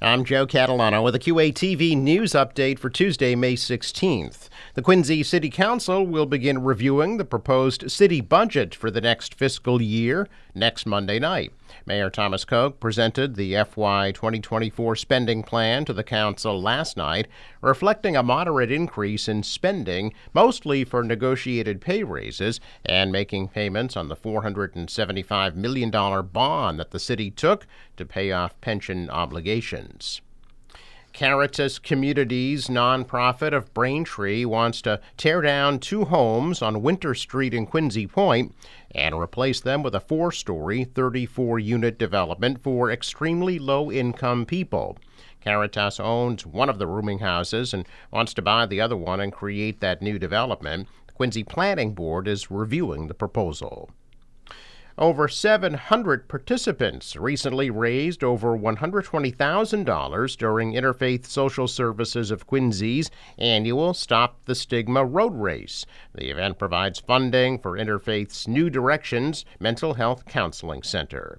I'm Joe Catalano with a QATV news update for Tuesday, May 16th. The Quincy City Council will begin reviewing the proposed city budget for the next fiscal year next Monday night. Mayor Thomas Koch presented the FY 2024 spending plan to the council last night, reflecting a moderate increase in spending, mostly for negotiated pay raises and making payments on the $475 million bond that the city took to pay off pension obligations. Caritas Communities nonprofit of Braintree wants to tear down two homes on Winter Street in Quincy Point and replace them with a four story, 34 unit development for extremely low income people. Caritas owns one of the rooming houses and wants to buy the other one and create that new development. The Quincy Planning Board is reviewing the proposal. Over 700 participants recently raised over $120,000 during Interfaith Social Services of Quincy's annual Stop the Stigma Road Race. The event provides funding for Interfaith's New Directions Mental Health Counseling Center.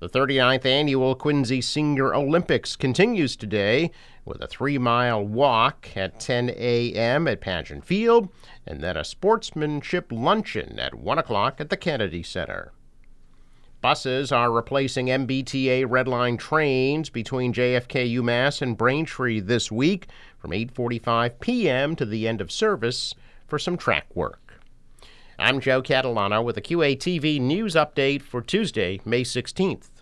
The 39th annual Quincy Senior Olympics continues today with a three mile walk at 10 a.m. at Pageant Field and then a sportsmanship luncheon at 1 o'clock at the Kennedy Center. Buses are replacing MBTA Red Line trains between JFK UMass and Braintree this week from 8:45 p.m. to the end of service for some track work. I'm Joe Catalano with a QATV news update for Tuesday, May 16th.